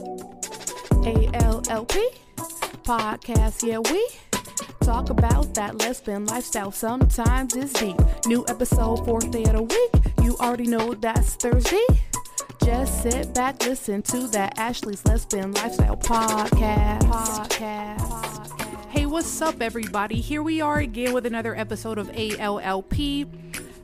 ALLP podcast, yeah, we talk about that lesbian lifestyle. Sometimes it's deep. New episode, fourth day of the week. You already know that's Thursday. Just sit back, listen to that Ashley's Lesbian Lifestyle podcast. podcast. Hey, what's up, everybody? Here we are again with another episode of ALLP.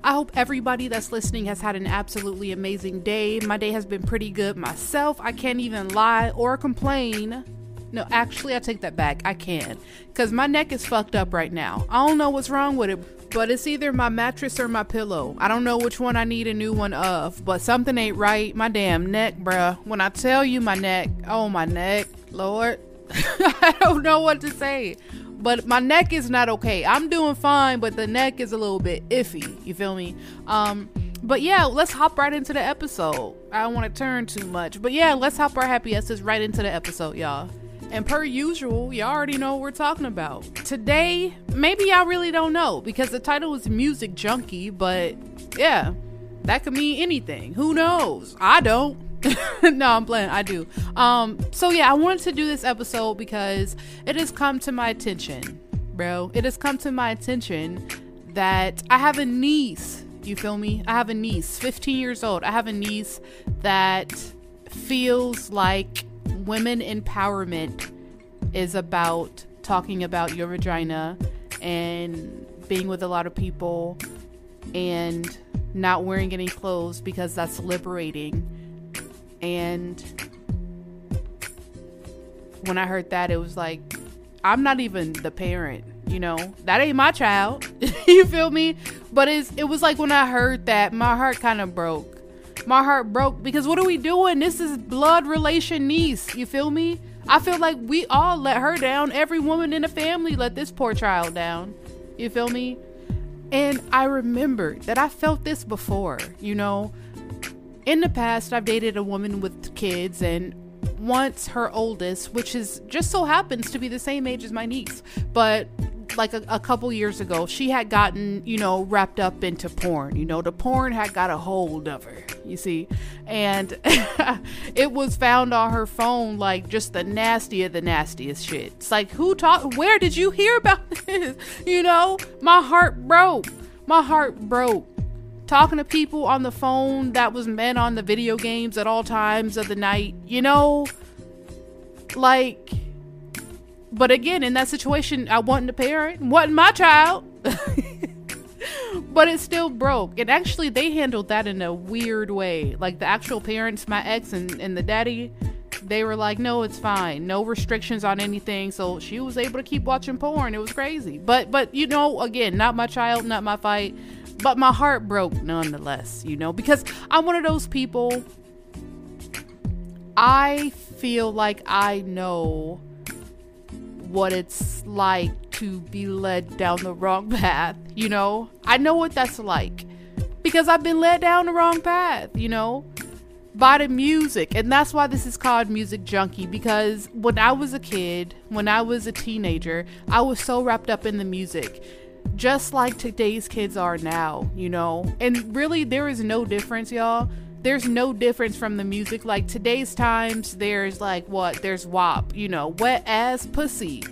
I hope everybody that's listening has had an absolutely amazing day. My day has been pretty good myself. I can't even lie or complain. No, actually, I take that back. I can. Because my neck is fucked up right now. I don't know what's wrong with it, but it's either my mattress or my pillow. I don't know which one I need a new one of, but something ain't right. My damn neck, bruh. When I tell you my neck, oh, my neck, Lord. I don't know what to say but my neck is not okay. I'm doing fine, but the neck is a little bit iffy. You feel me? Um, but yeah, let's hop right into the episode. I don't want to turn too much, but yeah, let's hop our happy asses right into the episode, y'all. And per usual, y'all already know what we're talking about. Today, maybe y'all really don't know because the title is Music Junkie, but yeah, that could mean anything. Who knows? I don't. no, I'm playing. I do. Um, so yeah, I wanted to do this episode because it has come to my attention, bro. It has come to my attention that I have a niece. You feel me? I have a niece, 15 years old. I have a niece that feels like women empowerment is about talking about your vagina and being with a lot of people and not wearing any clothes because that's liberating and when I heard that, it was like, I'm not even the parent, you know, that ain't my child. you feel me? But it's, it was like when I heard that, my heart kind of broke. My heart broke because what are we doing? This is blood relation niece. You feel me? I feel like we all let her down. Every woman in the family let this poor child down. You feel me? And I remember that I felt this before, you know in the past, I've dated a woman with kids, and once her oldest, which is just so happens to be the same age as my niece, but like a, a, couple years ago, she had gotten, you know, wrapped up into porn. You know, the porn had got a hold of her, you see. And it was found on her phone like just the nasty of the nastiest shit. It's like, who taught, where did you hear about this? You know, my heart broke. My heart broke talking to people on the phone that was men on the video games at all times of the night, you know? Like, but again, in that situation, I wasn't a parent, wasn't my child. but it still broke. And actually, they handled that in a weird way. Like, the actual parents, my ex and, and the daddy, they were like, no, it's fine. No restrictions on anything. So she was able to keep watching porn. It was crazy. But, but, you know, again, not my child, not my fight but my heart broke nonetheless, you know, because I'm one of those people. I feel like I know what it's like to be led down the wrong path, you know? I know what that's like because I've been led down the wrong path, you know? By the music. And that's why this is called Music Junkie because when I was a kid, when I was a teenager, I was so wrapped up in the music just like today's kids are now, you know? And really, there is no difference, y'all. There's no difference from the music. Like today's times, there's like what? There's WAP, you know, wet ass pussy.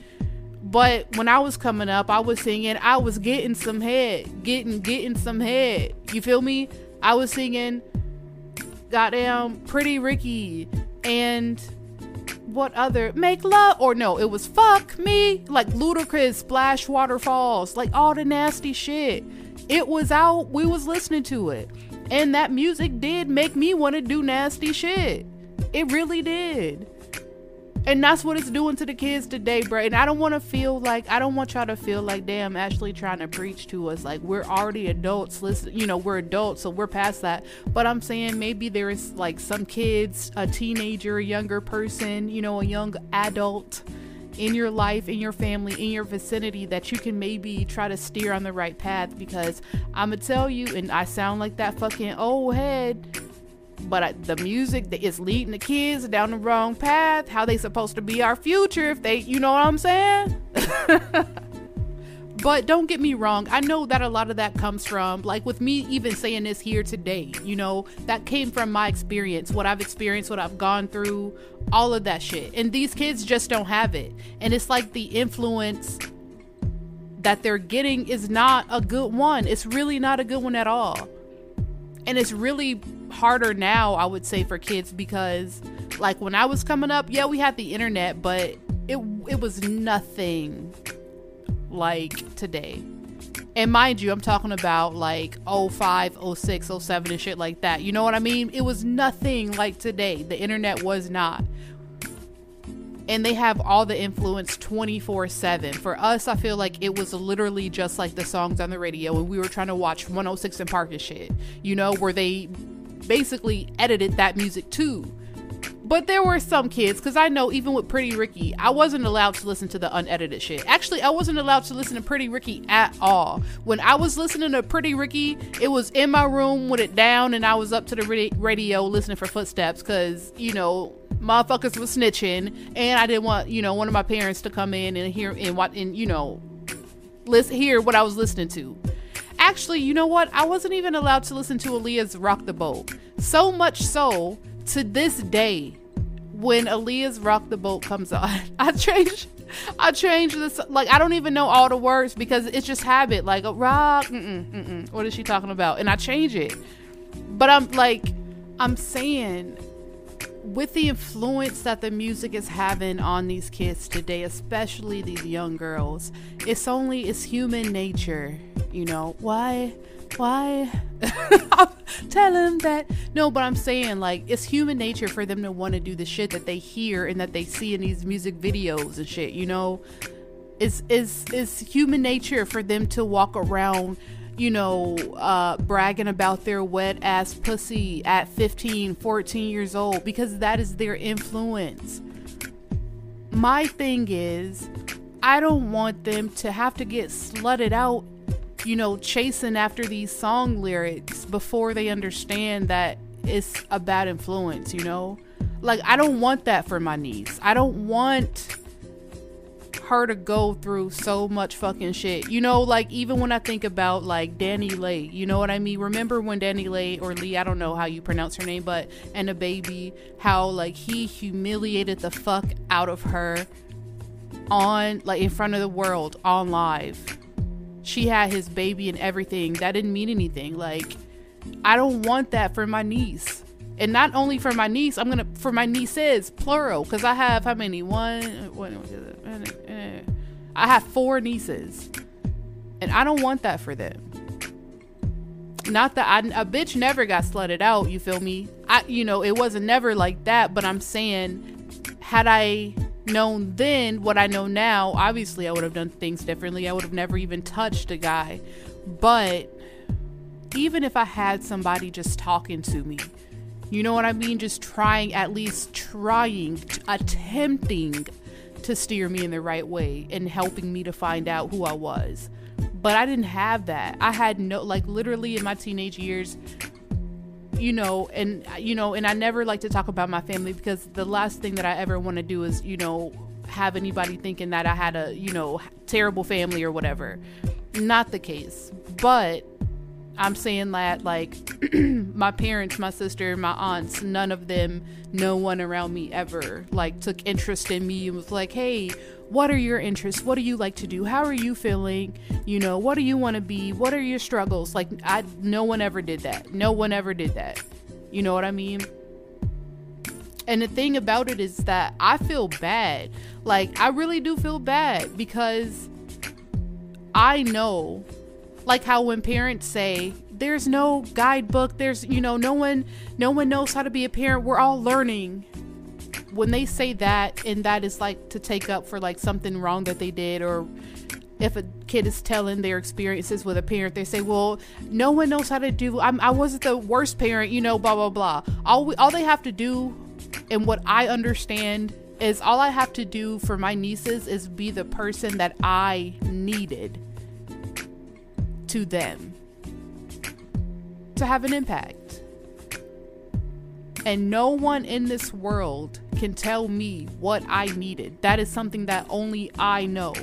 But when I was coming up, I was singing, I was getting some head, getting, getting some head. You feel me? I was singing, goddamn, Pretty Ricky and what other make love or no it was fuck me like Ludacris splash waterfalls like all the nasty shit. It was out we was listening to it. And that music did make me want to do nasty shit. It really did and that's what it's doing to the kids today, bro. And I don't want to feel like I don't want y'all to feel like damn Ashley trying to preach to us. Like we're already adults. Listen, you know, we're adults, so we're past that. But I'm saying maybe there is like some kids, a teenager, a younger person, you know, a young adult in your life, in your family, in your vicinity that you can maybe try to steer on the right path because I'm gonna tell you, and I sound like that fucking old head but uh, the music that is leading the kids down the wrong path how they supposed to be our future if they you know what i'm saying But don't get me wrong, I know that a lot of that comes from, like with me even saying this here today, you know, that came from my experience, what I've experienced, what I've gone through, all of that shit. And these kids just don't have it. And it's like the influence that they're getting is not a good one. It's really not a good one at all. And it's really harder now, I would say, for kids because, like, when I was coming up, yeah, we had the internet, but it it was nothing like today. And mind you, I'm talking about like 05, 06, 07 and shit like that. You know what I mean? It was nothing like today. The internet was not. And they have all the influence 24 7. For us, I feel like it was literally just like the songs on the radio and we were trying to watch 106 and Park and shit, you know, where they basically edited that music too but there were some kids, because I know even with Pretty Ricky, I wasn't allowed to listen to the unedited shit. Actually, I wasn't allowed to listen to Pretty Ricky at all. When I was listening to Pretty Ricky, it was in my room with it down, and I was up to the radio listening for footsteps, because, you know, motherfuckers was snitching, and I didn't want, you know, one of my parents to come in and hear and and, you know, listen, hear what I was listening to. Actually, you know what? I wasn't even allowed to listen to Aaliyah's Rock the Boat. So much so to this day, when Aaliyah's Rock the Boat comes on, I change I change this like I don't even know all the words because it's just habit like a rock mm-mm, mm-mm. what is she talking about and I change it but I'm like I'm saying with the influence that the music is having on these kids today especially these young girls it's only it's human nature you know? Why why? Tell them that. No but i'm saying like it's human nature for them to want to do the shit that they hear and that they see in these music videos and shit you know? It's it's it's human nature for them to walk around you know uh bragging about their wet ass pussy at 15 14 years old because that is their influence my thing is i don't want them to have to get slutted out you know, chasing after these song lyrics before they understand that it's a bad influence, you know? Like, I don't want that for my niece. I don't want her to go through so much fucking shit. You know, like, even when I think about, like, DaniLeigh, you know what I mean? Remember when DaniLeigh, or Lee, I don't know how you pronounce her name, but, and DaBaby, how, like, he humiliated the fuck out of her on, like, in front of the world on live she had his baby and everything. That didn't mean anything. Like, I don't want that for my niece. And not only for my niece, I'm gonna for my nieces, plural, because I have how many? One, I have four nieces, and I don't want that for them. Not that I, a bitch never got slutted out. You feel me? I, you know, it wasn't never like that. But I'm saying, had I known then what I know now, obviously I would have done things differently. I would have never even touched a guy. But even if I had somebody just talking to me, you know what I mean? Just trying, at least trying, attempting to steer me in the right way and helping me to find out who I was. But I didn't have that. I had no, like, literally in my teenage years, you know, and you know, and I never like to talk about my family because the last thing that I ever want to do is, you know, have anybody thinking that I had a, you know, terrible family or whatever. Not the case. But I'm saying that like my parents, my sister, my aunts, none of them, no one around me ever like took interest in me and was like, "Hey, what are your interests? What do you like to do? How are you feeling? You know, what do you want to be? What are your struggles?" Like I no one ever did that. No one ever did that. You know what I mean? And the thing about it is that I feel bad. Like I really do feel bad because I know like how when parents say there's no guidebook there's you know no one no one knows how to be a parent we're all learning. When they say that and that is like to take up for like something wrong that they did or if a kid is telling their experiences with a parent they say well no one knows how to do I'm, i wasn't the worst parent you know blah blah blah. All, we, all they have to do and what i understand is all i have to do for my nieces is be the person that i needed to them to have an impact. And no one in this world can tell me what I needed. That is something that only I know.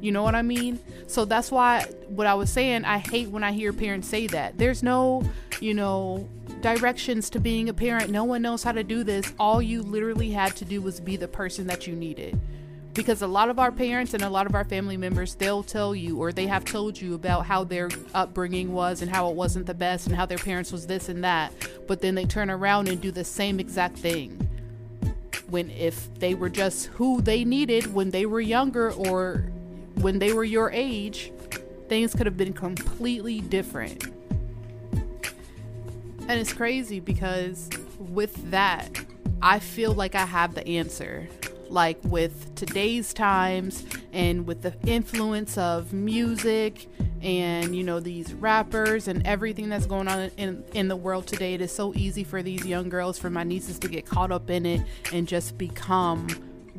You know what I mean? So that's why what I was saying, I hate when I hear parents say that. There's no, you know, directions to being a parent. No one knows how to do this. All you literally had to do was be the person that you needed. Because a lot of our parents and a lot of our family members, they'll tell you or they have told you about how their upbringing was and how it wasn't the best and how their parents was this and that. But then they turn around and do the same exact thing when if they were just who they needed when they were younger or when they were your age, things could have been completely different. And it's crazy because with that, I feel like I have the answer. Like with today's times and with the influence of music and you know these rappers and everything that's going on in in the world today it is so easy for these young girls for my nieces to get caught up in it and just become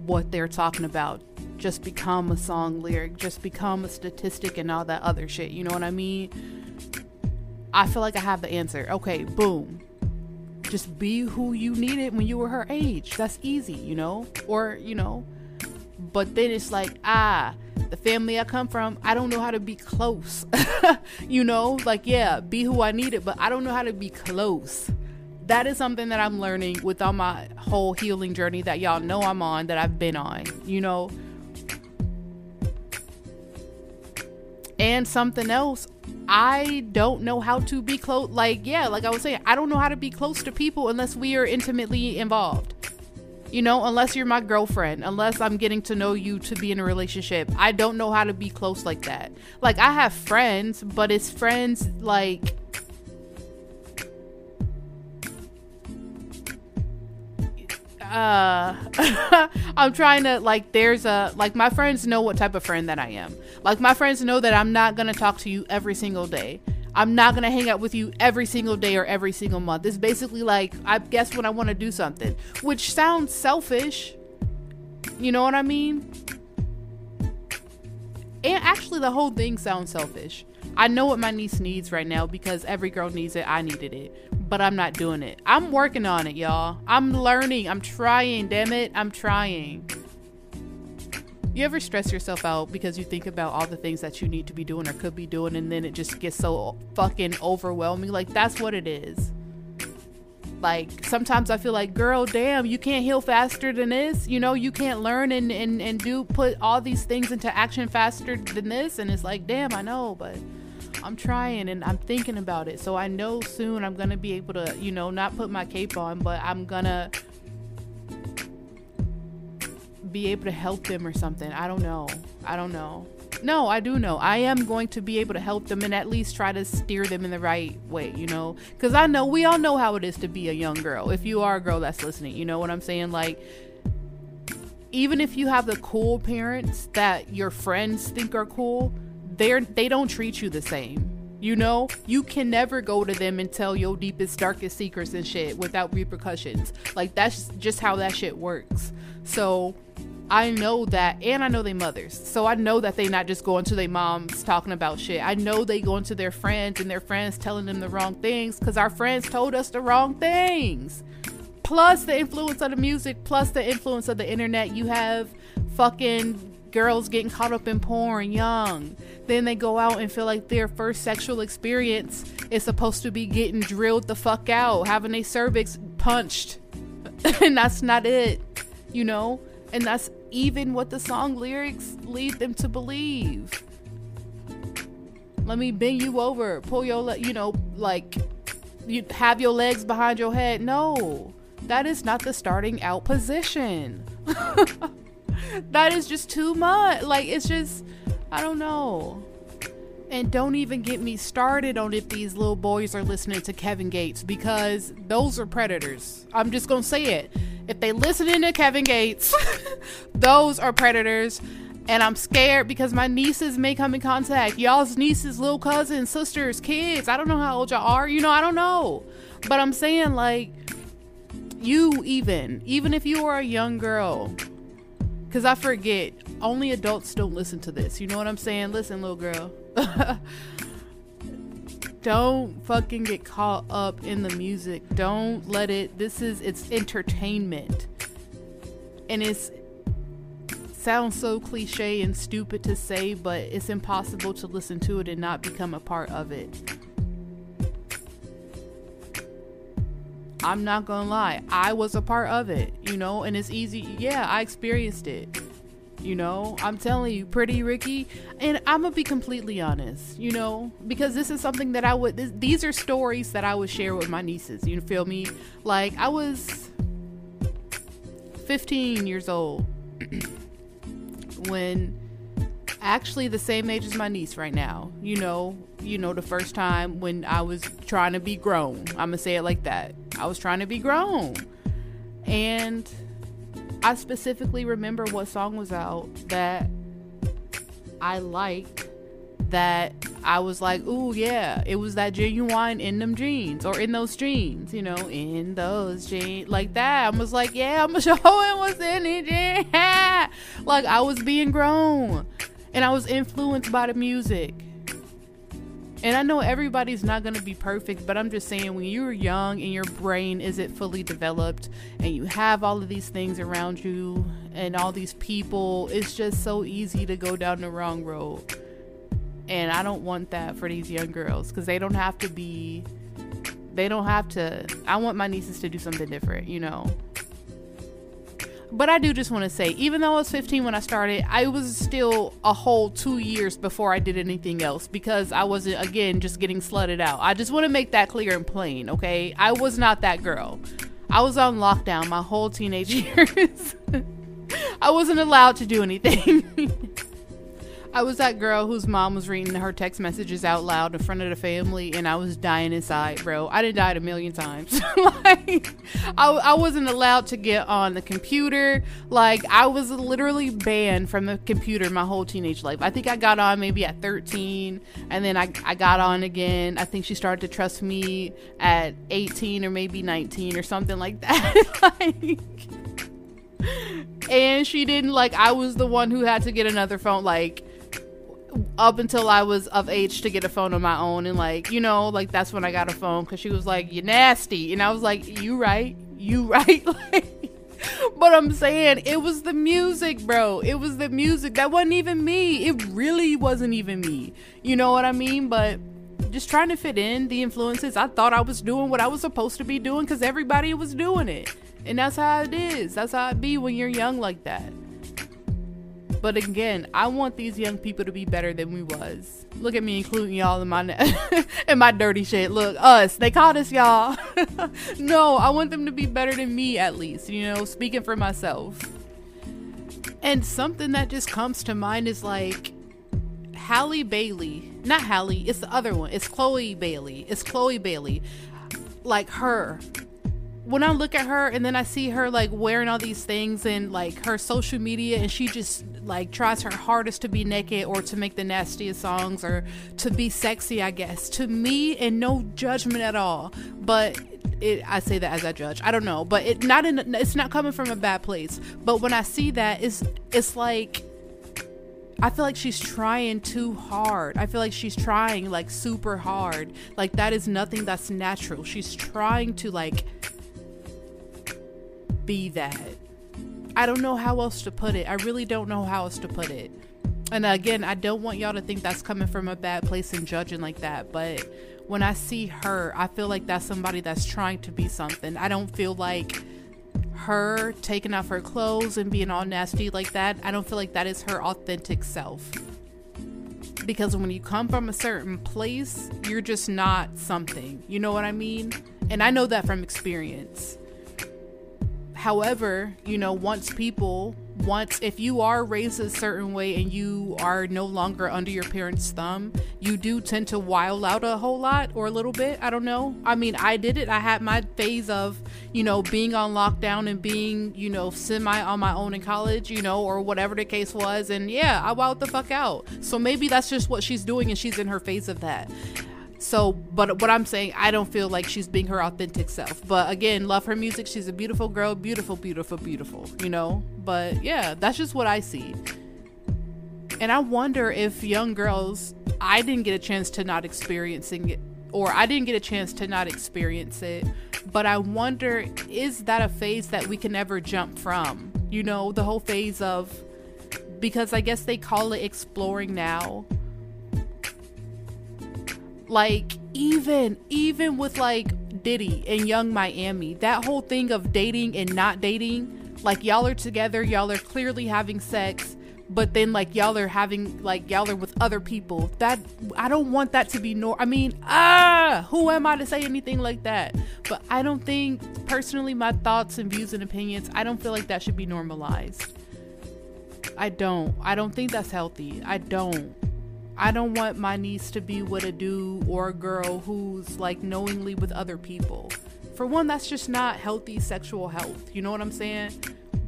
what they're talking about. Just become a song lyric just become a statistic and all that other shit. You know what i mean? I feel like i have the answer. Okay boom just be who you needed when you were her age that's easy you know or you know but then it's like ah the family I come from, I don't know how to be close. you know, like, yeah, be who I needed, but I don't know how to be close. That is something that I'm learning with all my whole healing journey that y'all know I'm on, that I've been on, you know. And something else, I don't know how to be close. Like, yeah, like I was saying, I don't know how to be close to people unless we are intimately involved. You know, unless you're my girlfriend, unless I'm getting to know you to be in a relationship, I don't know how to be close like that. Like, I have friends, but it's friends like. Uh, I'm trying to like. There's a like my friends know what type of friend that I am. Like my friends know that I'm not gonna talk to you every single day. I'm not gonna hang out with you every single day or every single month. It's basically like I guess when I want to do something, which sounds selfish. You know what I mean? And actually, the whole thing sounds selfish. I know what my niece needs right now because every girl needs it. I needed it, but I'm not doing it. I'm working on it, y'all. I'm learning. I'm trying. Damn it, I'm trying. You ever stress yourself out because you think about all the things that you need to be doing or could be doing, and then it just gets so fucking overwhelming? Like, that's what it is. Like, sometimes I feel like, girl, damn, you can't heal faster than this. You know, you can't learn and, and, and do put all these things into action faster than this. And it's like, damn, I know, but I'm trying and I'm thinking about it. So I know soon I'm going to be able to, you know, not put my cape on, but I'm going to be able to help them or something. I don't know. I don't know. No, I do know. I am going to be able to help them and at least try to steer them in the right way, you know? Because I know we all know how it is to be a young girl. If you are a girl that's listening, you know what I'm saying? Like, even if you have the cool parents that your friends think are cool, they're they don't treat you the same. You know, you can never go to them and tell your deepest, darkest secrets and shit without repercussions. Like that's just how that shit works. So I know that, and I know they mothers. So I know that they not just going to their moms talking about shit. I know they going to their friends and their friends telling them the wrong things because our friends told us the wrong things. Plus the influence of the music, plus the influence of the internet. You have fucking girls getting caught up in porn young. Then they go out and feel like their first sexual experience is supposed to be getting drilled the fuck out, having a cervix punched. and that's not it, you know? And that's even what the song lyrics lead them to believe. Let me bend you over, pull your, le- you know, like you have your legs behind your head. No, that is not the starting out position. that is just too much. Like, it's just, I don't know. And don't even get me started on if these little boys are listening to Kevin Gates because those are predators. I'm just going to say it. If they listening to Kevin Gates, those are predators. And I'm scared because my nieces may come in contact. Y'all's nieces, little cousins, sisters, kids. I don't know how old y'all are. You know, I don't know. But I'm saying, like, you even, even if you are a young girl, because I forget, only adults don't listen to this. You know what I'm saying? Listen, little girl. don't fucking get caught up in the music. Don't let it. This is it's entertainment, and it's sounds so cliche and stupid to say, but it's impossible to listen to it and not become a part of it. I'm not gonna lie, I was a part of it, you know, and it's easy. Yeah, I experienced it. You know, I'm telling you, Pretty Ricky, and I'm gonna be completely honest, you know, because this is something that I would, this, these are stories that I would share with my nieces. You feel me? Like, I was 15 years old when actually the same age as my niece right now. You know, you know the first time when I was trying to be grown. I'm going to say it like that. I was trying to be grown. And I specifically remember what song was out that I liked that I was like, ooh, yeah, it was that Ginuwine in them jeans or in those jeans, you know, in those jeans, like that. I was like, yeah, I'm showing what's in it. like I was being grown and I was influenced by the music. And I know everybody's not going to be perfect, but I'm just saying when you're young and your brain isn't fully developed and you have all of these things around you and all these people, it's just so easy to go down the wrong road. And I don't want that for these young girls because they don't have to be, they don't have to. I want my nieces to do something different, you know? But I do just want to say, even though I was 15 when I started, I was still a whole two years before I did anything else because I wasn't, again, just getting slutted out. I just want to make that clear and plain, okay? I was not that girl. I was on lockdown my whole teenage years. I wasn't allowed to do anything. I was that girl whose mom was reading her text messages out loud in front of the family, and I was dying inside, bro. I died a million times. like, I, I wasn't allowed to get on the computer. Like, I was literally banned from the computer my whole teenage life. I think I got on maybe at 13, and then I, I got on again. I think she started to trust me at 18 or maybe 19 or something like that. like, and she didn't like I was the one who had to get another phone like up until I was of age to get a phone on my own, and like you know, like that's when I got a phone because she was like, "You nasty," and I was like, "You right, you right." like, but I'm saying it was the music, bro. It was the music that wasn't even me. It really wasn't even me. You know what I mean? But just trying to fit in the influences. I thought I was doing what I was supposed to be doing because everybody was doing it, and that's how it is. That's how it be when you're young like that. But again, I want these young people to be better than we was. Look at me including y'all in my in my dirty shit. Look, us. They called us y'all. no, I want them to be better than me at least, you know, speaking for myself. And something that just comes to mind is like Halle Bailey. Not Halle, it's the other one. It's Chloe Bailey. It's Chloe Bailey. Like her when I look at her and then I see her like wearing all these things and like her social media and she just like tries her hardest to be naked or to make the nastiest songs or to be sexy, I guess. To me and no judgment at all. But it, I say that as I judge. I don't know, but it not in it's not coming from a bad place. But when I see that it's it's like I feel like she's trying too hard. I feel like she's trying like super hard. Like that is nothing that's natural. She's trying to like be that. I don't know how else to put it. I really don't know how else to put it. And again, I don't want y'all to think that's coming from a bad place and judging like that, but when I see her, I feel like that's somebody that's trying to be something. I don't feel like her taking off her clothes and being all nasty like that. I don't feel like that is her authentic self. Because when you come from a certain place, you're just not something. You know what I mean? And I know that from experience. However, you know, once people, once if you are raised a certain way and you are no longer under your parents' thumb, you do tend to wild out a whole lot or a little bit. I don't know. I mean, I did it. I had my phase of, you know, being on lockdown and being, you know, semi on my own in college, you know, or whatever the case was. And yeah, I wowed the fuck out. So maybe that's just what she's doing and she's in her phase of that. So, but what I'm saying, I don't feel like she's being her authentic self. But again, love her music. She's a beautiful girl, beautiful, beautiful, beautiful, you know? But yeah, that's just what I see. And I wonder if young girls, I didn't get a chance to not experiencing it, or I didn't get a chance to not experience it. But I wonder, is that a phase that we can ever jump from? You know, the whole phase of because I guess they call it exploring now. Like even even with like Diddy and Young Miami, that whole thing of dating and not dating, like y'all are together, y'all are clearly having sex, but then like y'all are having like y'all are with other people. That I don't want that to be nor I mean, ah, who am I to say anything like that? But I don't think personally my thoughts and views and opinions, I don't feel like that should be normalized. I don't. I don't think that's healthy. I don't. I don't want my niece to be with a dude or a girl who's like knowingly with other people. For one, that's just not healthy sexual health. You know what I'm saying?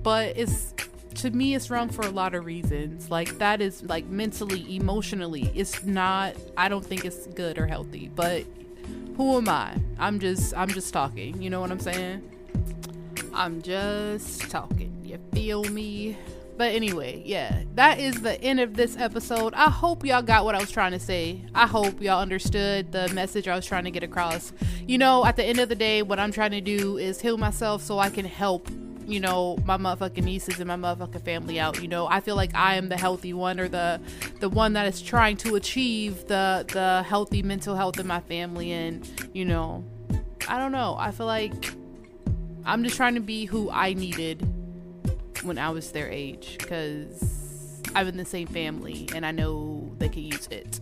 But it's to me it's wrong for a lot of reasons. Like that is like mentally, emotionally, it's not I don't think it's good or healthy. But who am I? I'm just I'm just talking. You know what I'm saying? I'm just talking. You feel me? But anyway, yeah, that is the end of this episode. I hope y'all got what I was trying to say. I hope y'all understood the message I was trying to get across. You know, at the end of the day, what I'm trying to do is heal myself so I can help you know my motherfucking nieces and my motherfucking family out you know i feel like i am the healthy one or the the one that is trying to achieve the the healthy mental health in my family and you know i don't know i feel like i'm just trying to be who i needed when I was their age because I'm in the same family and I know they can use it.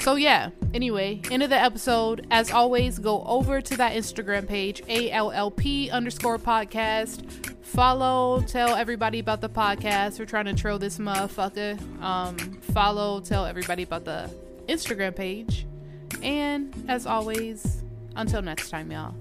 So yeah, anyway, end of the episode. As always, go over to that Instagram page, ALLP underscore podcast. Follow, tell everybody about the podcast. We're trying to troll this motherfucker. Um, follow, tell everybody about the Instagram page. And as always, until next time, y'all.